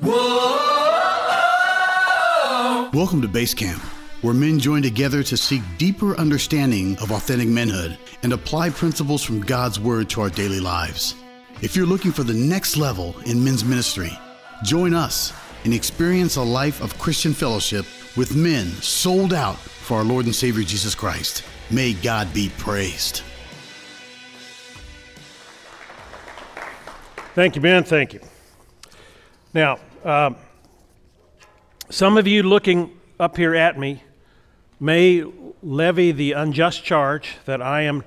Welcome to Basecamp, where men join together to seek deeper understanding of authentic manhood and apply principles from God's Word to our daily lives. If you're looking for the next level in men's ministry, join us and experience a life of Christian fellowship with men sold out for our Lord and Savior Jesus Christ. May God be praised. Thank you, Ben. Thank you. Now, um, some of you looking up here at me may levy the unjust charge that I am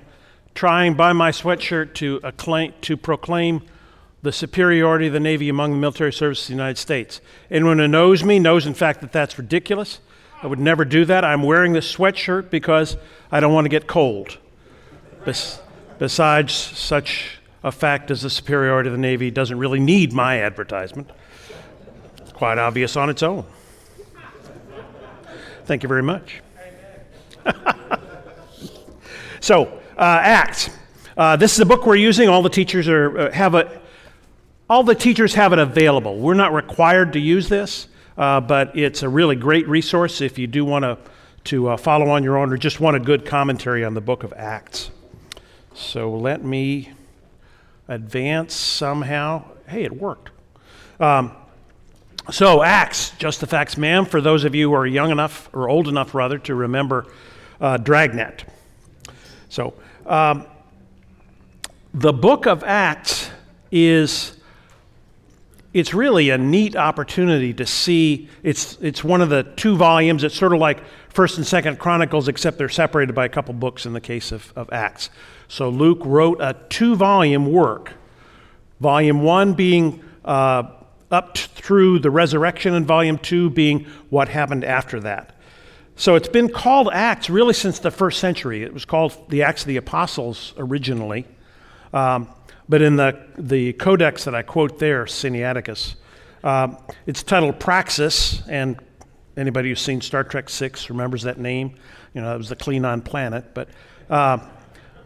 trying by my sweatshirt to, acclaim, to proclaim the superiority of the Navy among the military services of the United States. Anyone who knows me knows, in fact, that that's ridiculous. I would never do that. I'm wearing this sweatshirt because I don't want to get cold. Bes- besides, such a fact as the superiority of the Navy doesn't really need my advertisement. Quite obvious on its own. Thank you very much. so, uh, Acts. Uh, this is a book we're using. All the teachers are, uh, have a, all the teachers have it available. We're not required to use this, uh, but it's a really great resource if you do want to to uh, follow on your own or just want a good commentary on the book of Acts. So let me advance somehow. Hey, it worked. Um, so, Acts, just the facts, ma'am, for those of you who are young enough, or old enough rather, to remember uh, Dragnet. So, um, the book of Acts is it's really a neat opportunity to see it's it's one of the two volumes it's sort of like first and second chronicles except they're separated by a couple books in the case of, of acts so luke wrote a two volume work volume one being uh, up through the resurrection, and volume two being what happened after that. So it's been called Acts really since the first century. It was called the Acts of the Apostles originally. Um, but in the, the codex that I quote there, Sinaiticus, um, it's titled Praxis, and anybody who's seen Star Trek Six remembers that name. You know, it was the Klingon planet. But uh,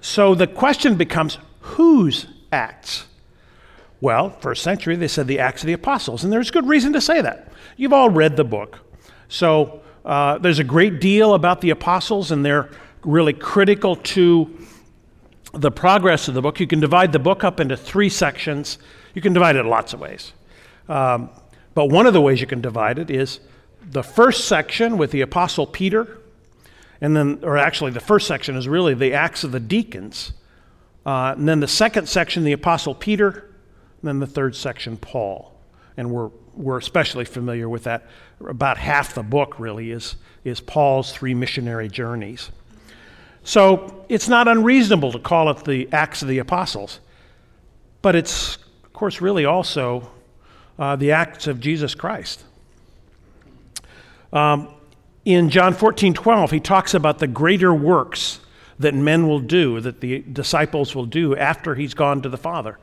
so the question becomes, whose acts? Well, first century, they said the Acts of the Apostles, and there's good reason to say that. You've all read the book. So uh, there's a great deal about the apostles, and they're really critical to the progress of the book. You can divide the book up into three sections. You can divide it lots of ways. Um, but one of the ways you can divide it is the first section with the apostle Peter, and then, or actually, the first section is really the Acts of the deacons. Uh, and then the second section, the apostle Peter, then the third section, Paul. And we're, we're especially familiar with that. About half the book, really, is, is Paul's three missionary journeys. So it's not unreasonable to call it the Acts of the Apostles, but it's, of course, really also uh, the Acts of Jesus Christ. Um, in John 14 12, he talks about the greater works that men will do, that the disciples will do after he's gone to the Father.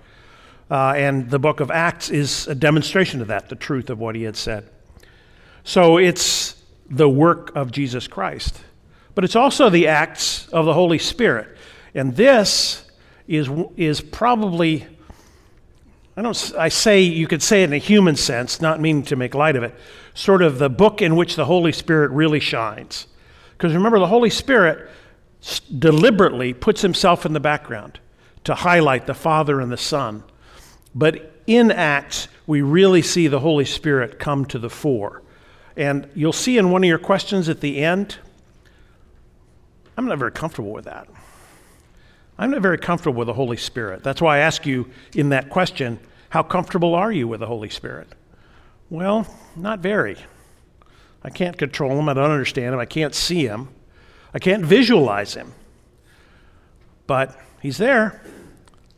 Uh, and the book of Acts is a demonstration of that, the truth of what he had said. So it's the work of Jesus Christ, but it's also the acts of the Holy Spirit. And this is, is probably, I, don't, I say, you could say it in a human sense, not meaning to make light of it, sort of the book in which the Holy Spirit really shines. Because remember, the Holy Spirit deliberately puts himself in the background to highlight the Father and the Son but in Acts, we really see the Holy Spirit come to the fore. And you'll see in one of your questions at the end, I'm not very comfortable with that. I'm not very comfortable with the Holy Spirit. That's why I ask you in that question, how comfortable are you with the Holy Spirit? Well, not very. I can't control him. I don't understand him. I can't see him. I can't visualize him. But he's there.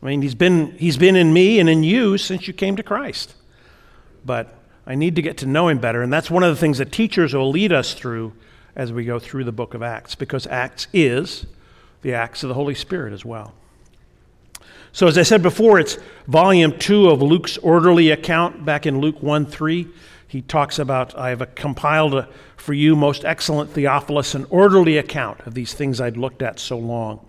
I mean, he's been, he's been in me and in you since you came to Christ. But I need to get to know him better. And that's one of the things that teachers will lead us through as we go through the book of Acts, because Acts is the Acts of the Holy Spirit as well. So, as I said before, it's volume two of Luke's orderly account back in Luke 1 3. He talks about, I have compiled a, for you, most excellent Theophilus, an orderly account of these things I'd looked at so long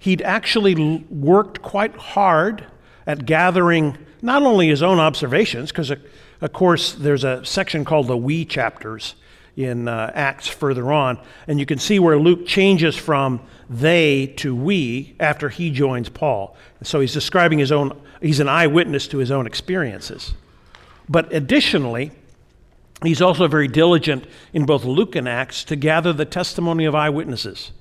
he'd actually worked quite hard at gathering not only his own observations, because Of course, there's a section called the we chapters in uh, Acts further on, and you can see where Luke changes from they to we after he joins Paul. So he's describing his own, he's an eyewitness to his own experiences. But additionally, he's also very diligent in both Luke and Acts to gather the testimony of eyewitnesses,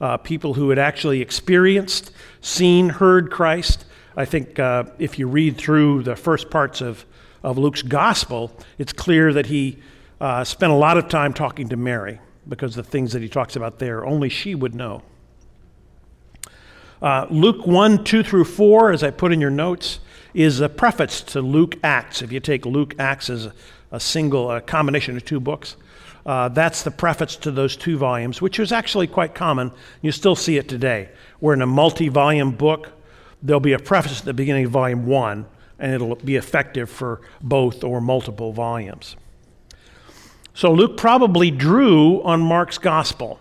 uh, people who had actually experienced, seen, heard Christ. I think uh, if you read through the first parts of, of Luke's gospel, it's clear that he uh, spent a lot of time talking to Mary because the things that he talks about there, only she would know. Uh, Luke 1, 2 through 4, as I put in your notes, is a preface to Luke Acts. If you take Luke Acts as a, a single a combination of two books, uh, that's the preface to those two volumes, which is actually quite common. You still see it today. We're in a multi volume book. There'll be a preface at the beginning of volume one, and it'll be effective for both or multiple volumes. So Luke probably drew on Mark's gospel.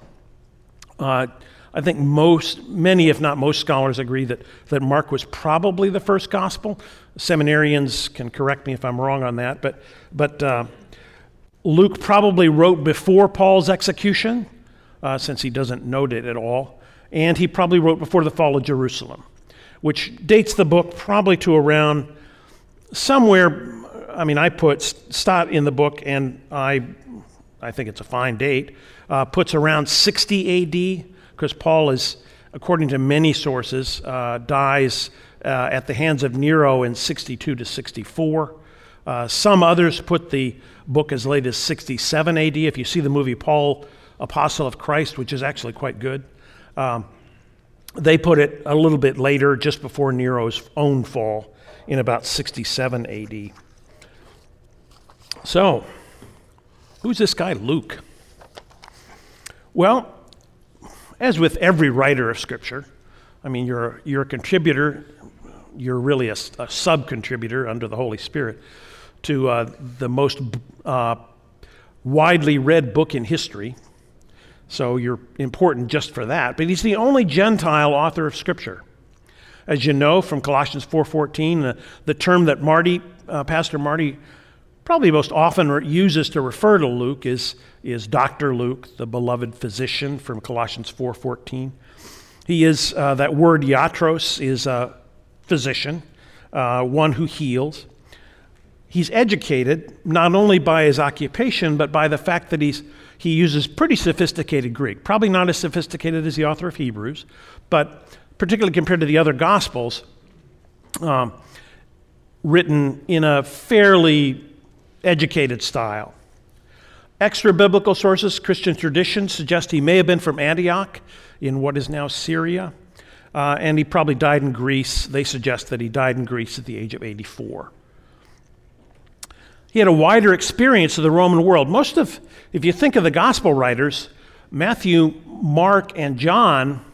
Uh, I think most, many, if not most scholars agree that, that Mark was probably the first gospel. Seminarians can correct me if I'm wrong on that, but, but uh, Luke probably wrote before Paul's execution, uh, since he doesn't note it at all, and he probably wrote before the fall of Jerusalem, which dates the book probably to around somewhere. I mean, I put Stott in the book, and I I think it's a fine date, uh, puts around 60 AD, because Paul is, according to many sources, uh, dies uh, at the hands of Nero in 62 to 64. Uh, some others put the book as late as 67 AD. If you see the movie Paul, Apostle of Christ, which is actually quite good, um, they put it a little bit later, just before Nero's own fall, in about 67 AD. So, Who's this guy, Luke? Well, as with every writer of Scripture, I mean, you're, you're a contributor, you're really a, a sub contributor under the Holy Spirit to uh, the most uh, widely read book in history. So you're important just for that. But he's the only Gentile author of Scripture. As you know from Colossians 4.14, the, the term that Marty, uh, Pastor Marty probably most often uses to refer to Luke is, is Dr. Luke, the beloved physician from Colossians 4.14. He is, uh, that word iatros is a physician, uh, one who heals. He's educated not only by his occupation, but by the fact that he's, he uses pretty sophisticated Greek. Probably not as sophisticated as the author of Hebrews, but particularly compared to the other Gospels, um, written in a fairly educated style. Extra biblical sources, Christian tradition, suggest he may have been from Antioch in what is now Syria, uh, and he probably died in Greece. They suggest that he died in Greece at the age of 84. He had a wider experience of the Roman world. Most of, if you think of the gospel writers, Matthew, Mark, and John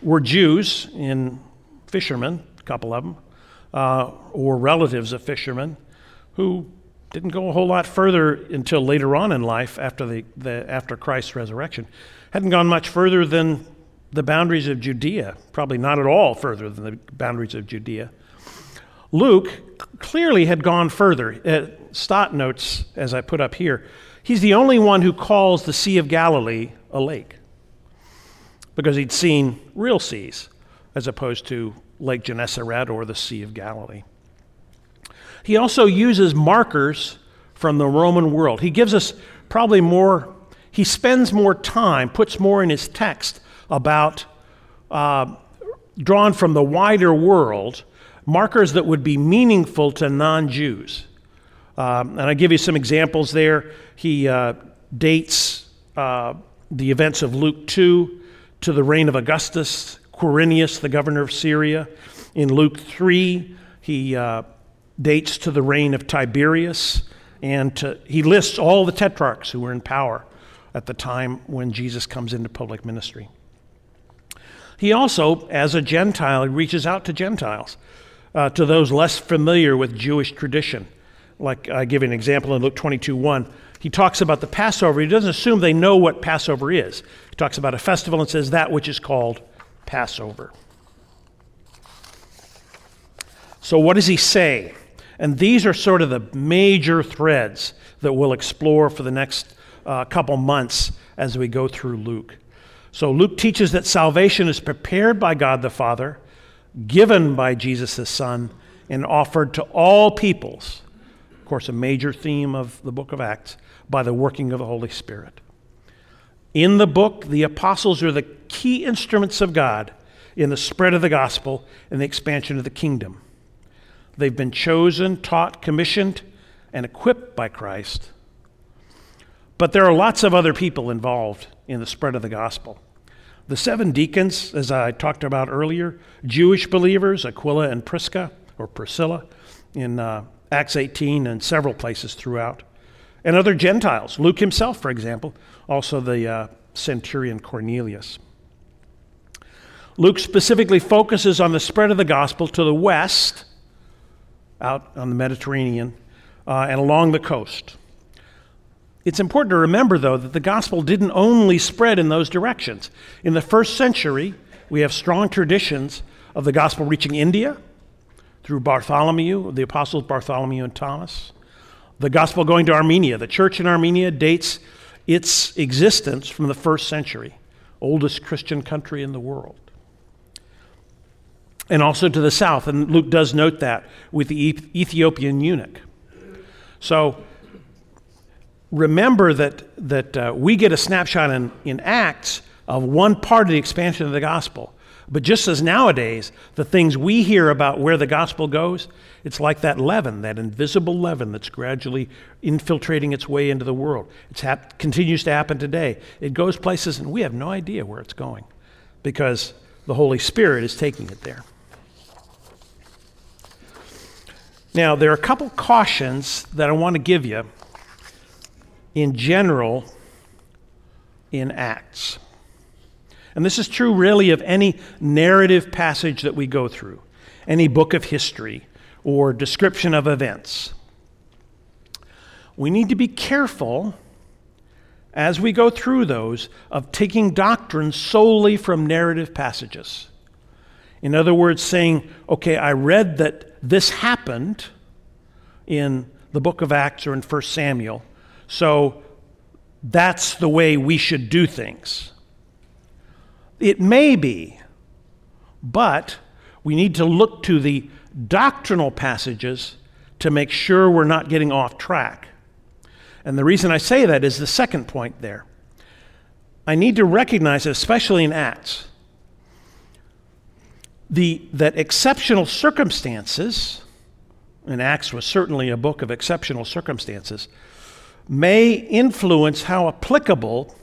were Jews in fishermen, a couple of them, uh, or relatives of fishermen, who didn't go a whole lot further until later on in life after, the, the, after Christ's resurrection. Hadn't gone much further than the boundaries of Judea, probably not at all further than the boundaries of Judea. Luke clearly had gone further. Uh, Stott notes, as I put up here, he's the only one who calls the Sea of Galilee a lake because he'd seen real seas as opposed to Lake Gennesaret or the Sea of Galilee. He also uses markers from the Roman world. He gives us probably more, he spends more time, puts more in his text about uh, drawn from the wider world, markers that would be meaningful to non Jews. Um, and I give you some examples there. He uh, dates uh, the events of Luke 2 to the reign of Augustus, Quirinius, the governor of Syria. In Luke 3, he uh, dates to the reign of Tiberius, and to, he lists all the tetrarchs who were in power at the time when Jesus comes into public ministry. He also, as a Gentile, reaches out to Gentiles, uh, to those less familiar with Jewish tradition. Like I give an example in Luke 22 1. He talks about the Passover. He doesn't assume they know what Passover is. He talks about a festival and says that which is called Passover. So, what does he say? And these are sort of the major threads that we'll explore for the next uh, couple months as we go through Luke. So, Luke teaches that salvation is prepared by God the Father, given by Jesus the Son, and offered to all peoples. Of course, a major theme of the book of Acts by the working of the Holy Spirit. In the book, the apostles are the key instruments of God in the spread of the gospel and the expansion of the kingdom. They've been chosen, taught, commissioned, and equipped by Christ. But there are lots of other people involved in the spread of the gospel. The seven deacons, as I talked about earlier, Jewish believers, Aquila and Prisca, or Priscilla, in uh, Acts 18 and several places throughout, and other Gentiles, Luke himself, for example, also the uh, centurion Cornelius. Luke specifically focuses on the spread of the gospel to the west, out on the Mediterranean, uh, and along the coast. It's important to remember, though, that the gospel didn't only spread in those directions. In the first century, we have strong traditions of the gospel reaching India through Bartholomew, the apostles Bartholomew and Thomas. The gospel going to Armenia. The church in Armenia dates its existence from the first century, oldest Christian country in the world. And also to the south, and Luke does note that with the Ethiopian eunuch. So remember that, that uh, we get a snapshot in, in Acts of one part of the expansion of the gospel. But just as nowadays, the things we hear about where the gospel goes, it's like that leaven, that invisible leaven that's gradually infiltrating its way into the world. It hap- continues to happen today. It goes places, and we have no idea where it's going because the Holy Spirit is taking it there. Now, there are a couple cautions that I want to give you in general in Acts. And this is true really of any narrative passage that we go through, any book of history or description of events. We need to be careful as we go through those of taking doctrine solely from narrative passages. In other words, saying, okay, I read that this happened in the book of Acts or in 1 Samuel, so that's the way we should do things. It may be, but we need to look to the doctrinal passages to make sure we're not getting off track. And the reason I say that is the second point there. I need to recognize, especially in Acts, the, that exceptional circumstances, and Acts was certainly a book of exceptional circumstances, may influence how applicable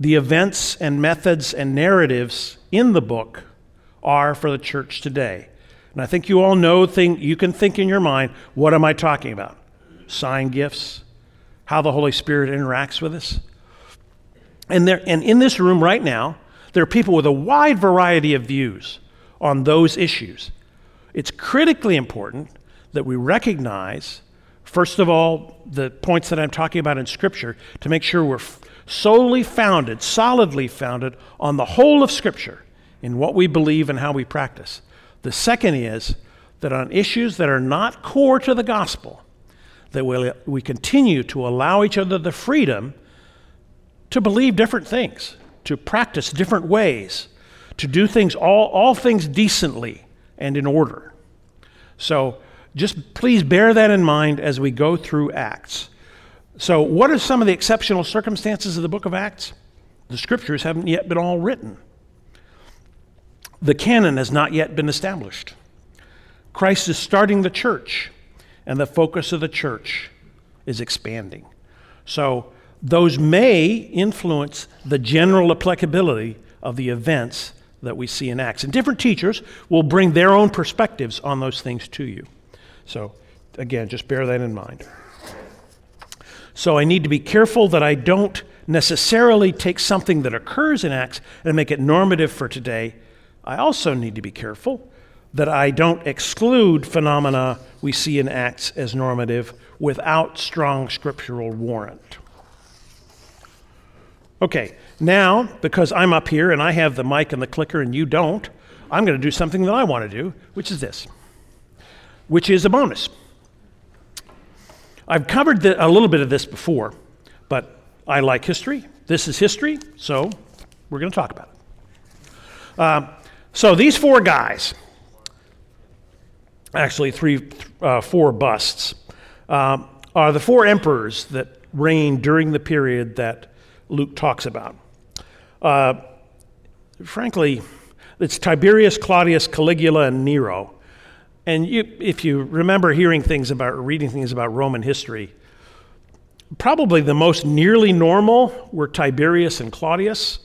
the events and methods and narratives in the book are for the church today. And I think you all know thing you can think in your mind, what am I talking about? Sign gifts, how the Holy Spirit interacts with us. And there and in this room right now, there are people with a wide variety of views on those issues. It's critically important that we recognize First of all, the points that I'm talking about in Scripture to make sure we're solely founded, solidly founded on the whole of Scripture in what we believe and how we practice. The second is that on issues that are not core to the gospel, that we, we continue to allow each other the freedom to believe different things, to practice different ways, to do things, all, all things decently and in order. So, just please bear that in mind as we go through Acts. So, what are some of the exceptional circumstances of the book of Acts? The scriptures haven't yet been all written, the canon has not yet been established. Christ is starting the church, and the focus of the church is expanding. So, those may influence the general applicability of the events that we see in Acts. And different teachers will bring their own perspectives on those things to you. So, again, just bear that in mind. So, I need to be careful that I don't necessarily take something that occurs in Acts and make it normative for today. I also need to be careful that I don't exclude phenomena we see in Acts as normative without strong scriptural warrant. Okay, now, because I'm up here and I have the mic and the clicker and you don't, I'm going to do something that I want to do, which is this. Which is a bonus. I've covered the, a little bit of this before, but I like history. This is history, so we're going to talk about it. Uh, so these four guys, actually three, uh, four busts, uh, are the four emperors that reigned during the period that Luke talks about. Uh, frankly, it's Tiberius, Claudius, Caligula, and Nero. And you, if you remember hearing things about, or reading things about Roman history, probably the most nearly normal were Tiberius and Claudius.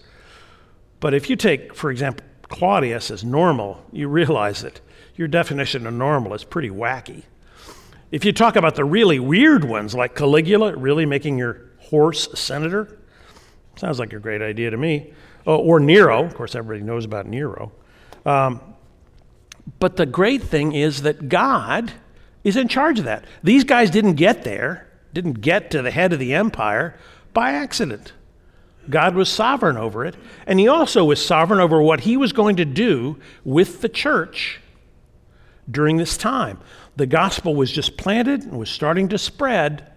But if you take, for example, Claudius as normal, you realize that your definition of normal is pretty wacky. If you talk about the really weird ones, like Caligula, really making your horse a senator, sounds like a great idea to me. Oh, or Nero, of course, everybody knows about Nero. Um, but the great thing is that God is in charge of that. These guys didn't get there, didn't get to the head of the empire by accident. God was sovereign over it, and He also was sovereign over what He was going to do with the church during this time. The gospel was just planted and was starting to spread.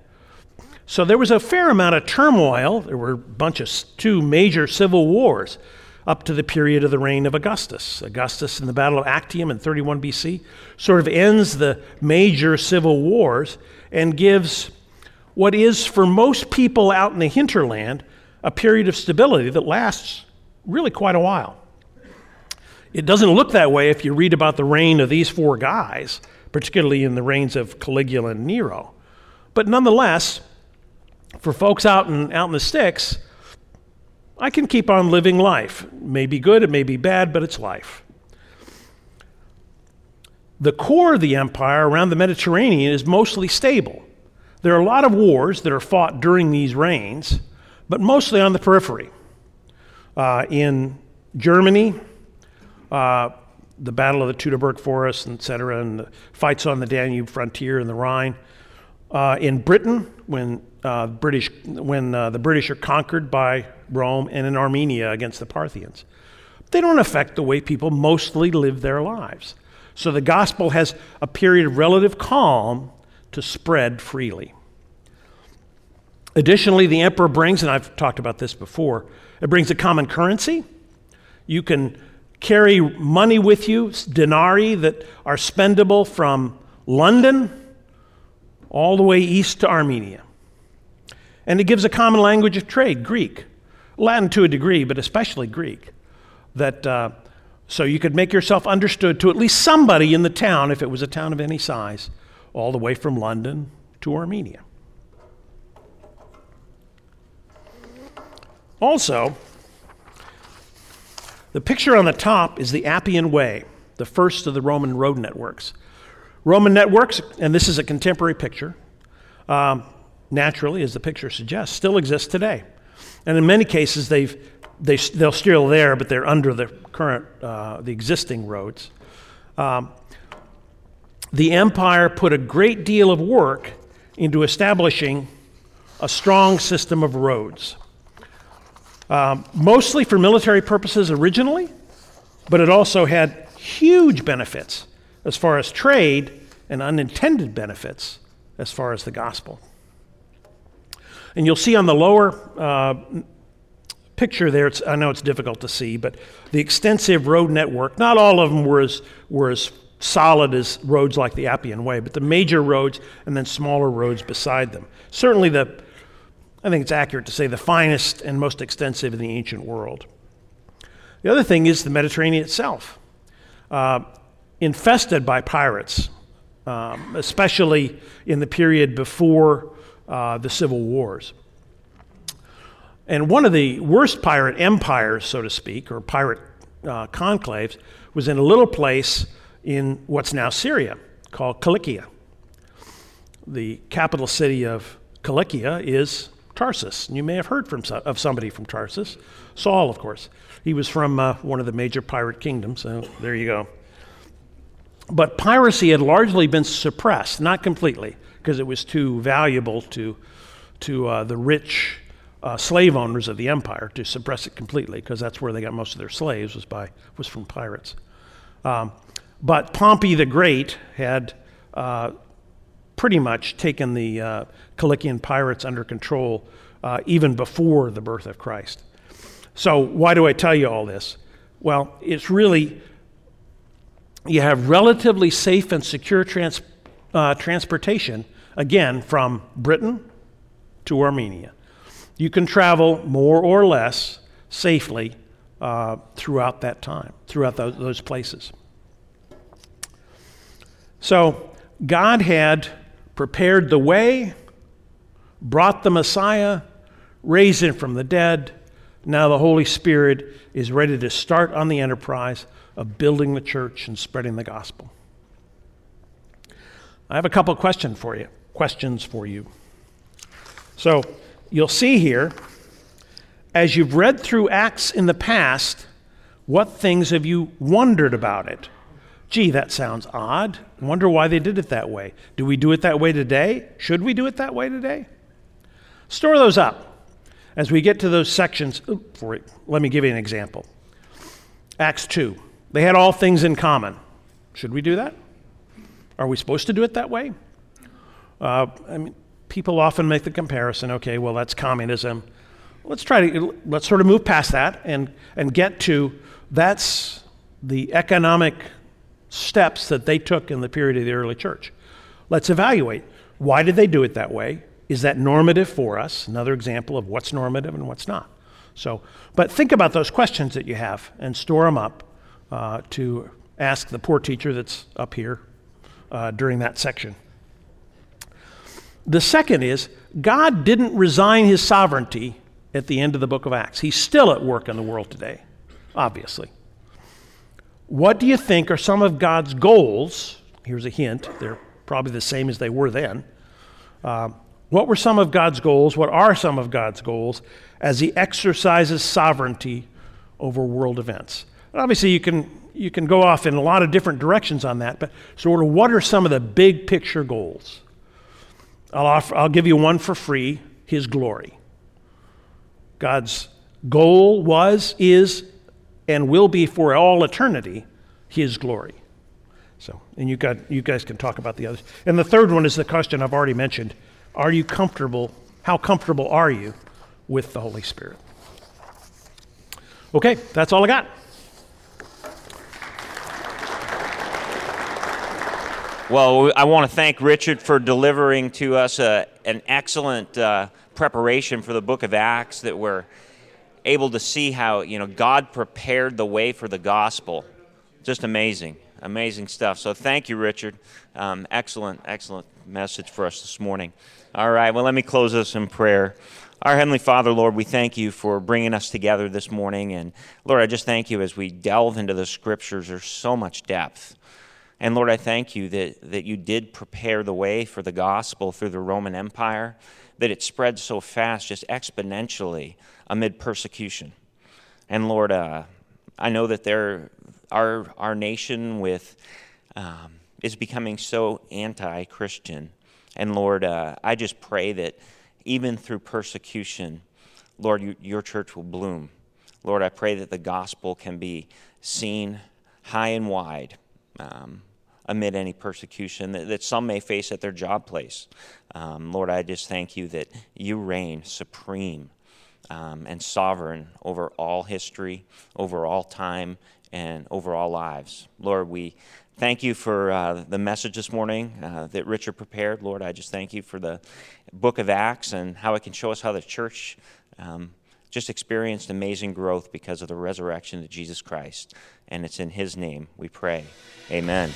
So there was a fair amount of turmoil. There were a bunch of two major civil wars up to the period of the reign of Augustus. Augustus, in the Battle of Actium in 31 BC, sort of ends the major civil wars and gives what is, for most people out in the hinterland, a period of stability that lasts really quite a while. It doesn't look that way if you read about the reign of these four guys, particularly in the reigns of Caligula and Nero. But nonetheless, for folks out in, out in the sticks, I can keep on living life. It may be good, it may be bad, but it's life. The core of the empire around the Mediterranean is mostly stable. There are a lot of wars that are fought during these reigns, but mostly on the periphery. Uh, in Germany, uh, the Battle of the Teutoburg Forest, etc., and the fights on the Danube frontier and the Rhine. Uh, in Britain, when uh, British, when uh, the British are conquered by Rome, and in Armenia against the Parthians. They don't affect the way people mostly live their lives. So the gospel has a period of relative calm to spread freely. Additionally, the emperor brings, and I've talked about this before, it brings a common currency. You can carry money with you, denarii that are spendable from London all the way east to Armenia. And it gives a common language of trade, Greek. Latin to a degree, but especially Greek. That uh, so you could make yourself understood to at least somebody in the town, if it was a town of any size, all the way from London to Armenia. Also, the picture on the top is the Appian Way, the first of the Roman road networks. Roman networks, and this is a contemporary picture, um, naturally, as the picture suggests, still exist today. And in many cases, they've, they, they're still there, but they're under the current, uh, the existing roads. Um, the empire put a great deal of work into establishing a strong system of roads, um, mostly for military purposes originally, but it also had huge benefits as far as trade and unintended benefits as far as the gospel. And you'll see on the lower uh, picture there, I know it's difficult to see, but the extensive road network, not all of them were as, were as solid as roads like the Appian Way, but the major roads and then smaller roads beside them. Certainly, the, I think it's accurate to say, the finest and most extensive in the ancient world. The other thing is the Mediterranean itself, uh, infested by pirates, um, especially in the period before uh, the civil wars. And one of the worst pirate empires, so to speak, or pirate uh, conclaves, was in a little place in what's now Syria called Cilicia. The capital city of Cilicia is Tarsus. And you may have heard from, of somebody from Tarsus. Saul, of course. He was from uh, one of the major pirate kingdoms, so there you go. But piracy had largely been suppressed, not completely because it was too valuable to, to uh, the rich uh, slave owners of the empire to suppress it completely, because that's where they got most of their slaves was by was from pirates. Um, but Pompey the Great had uh, pretty much taken the uh, Cilician pirates under control uh, even before the birth of Christ. So, why do I tell you all this? Well, it's really, you have relatively safe and secure trans, uh, transportation, again, from Britain to Armenia. You can travel more or less safely uh, throughout that time, throughout those, those places. So, God had prepared the way, brought the Messiah, raised him from the dead. Now the Holy Spirit is ready to start on the enterprise of building the church and spreading the gospel. I have a couple questions for you. Questions for you. So, you'll see here as you've read through Acts in the past, what things have you wondered about it? Gee, that sounds odd. Wonder why they did it that way. Do we do it that way today? Should we do it that way today? Store those up. As we get to those sections, let me give you an example. Acts 2. They had all things in common. Should we do that? Are we supposed to do it that way? Uh, I mean, people often make the comparison okay, well, that's communism. Let's try to, let's sort of move past that and, and get to that's the economic steps that they took in the period of the early church. Let's evaluate why did they do it that way? Is that normative for us? Another example of what's normative and what's not. So, but think about those questions that you have and store them up uh, to ask the poor teacher that's up here uh, during that section. The second is God didn't resign his sovereignty at the end of the book of Acts. He's still at work in the world today, obviously. What do you think are some of God's goals? Here's a hint, they're probably the same as they were then. Uh, what were some of God's goals? What are some of God's goals as He exercises sovereignty over world events? And obviously, you can, you can go off in a lot of different directions on that, but sort of what are some of the big picture goals? I'll, offer, I'll give you one for free His glory. God's goal was, is, and will be for all eternity His glory. So, and you, got, you guys can talk about the others. And the third one is the question I've already mentioned are you comfortable? How comfortable are you with the Holy Spirit? Okay, that's all I got. Well, I want to thank Richard for delivering to us a, an excellent uh, preparation for the book of Acts that we're able to see how, you know, God prepared the way for the gospel. Just amazing, amazing stuff. So thank you, Richard. Um, excellent, excellent message for us this morning. All right, well, let me close this in prayer. Our Heavenly Father, Lord, we thank you for bringing us together this morning. And Lord, I just thank you as we delve into the scriptures, there's so much depth. And Lord, I thank you that, that you did prepare the way for the gospel through the Roman Empire, that it spread so fast, just exponentially amid persecution. And Lord, uh, I know that there, our, our nation with, um, is becoming so anti Christian. And Lord, uh, I just pray that even through persecution, Lord, you, your church will bloom. Lord, I pray that the gospel can be seen high and wide um, amid any persecution that, that, some may face at their job place. Um, Lord, I just thank you that you reign supreme um, and sovereign over all history, over all time, and over all lives. Lord, we Thank you for uh, the message this morning uh, that Richard prepared. Lord, I just thank you for the book of Acts and how it can show us how the church um, just experienced amazing growth because of the resurrection of Jesus Christ. And it's in his name we pray. Amen.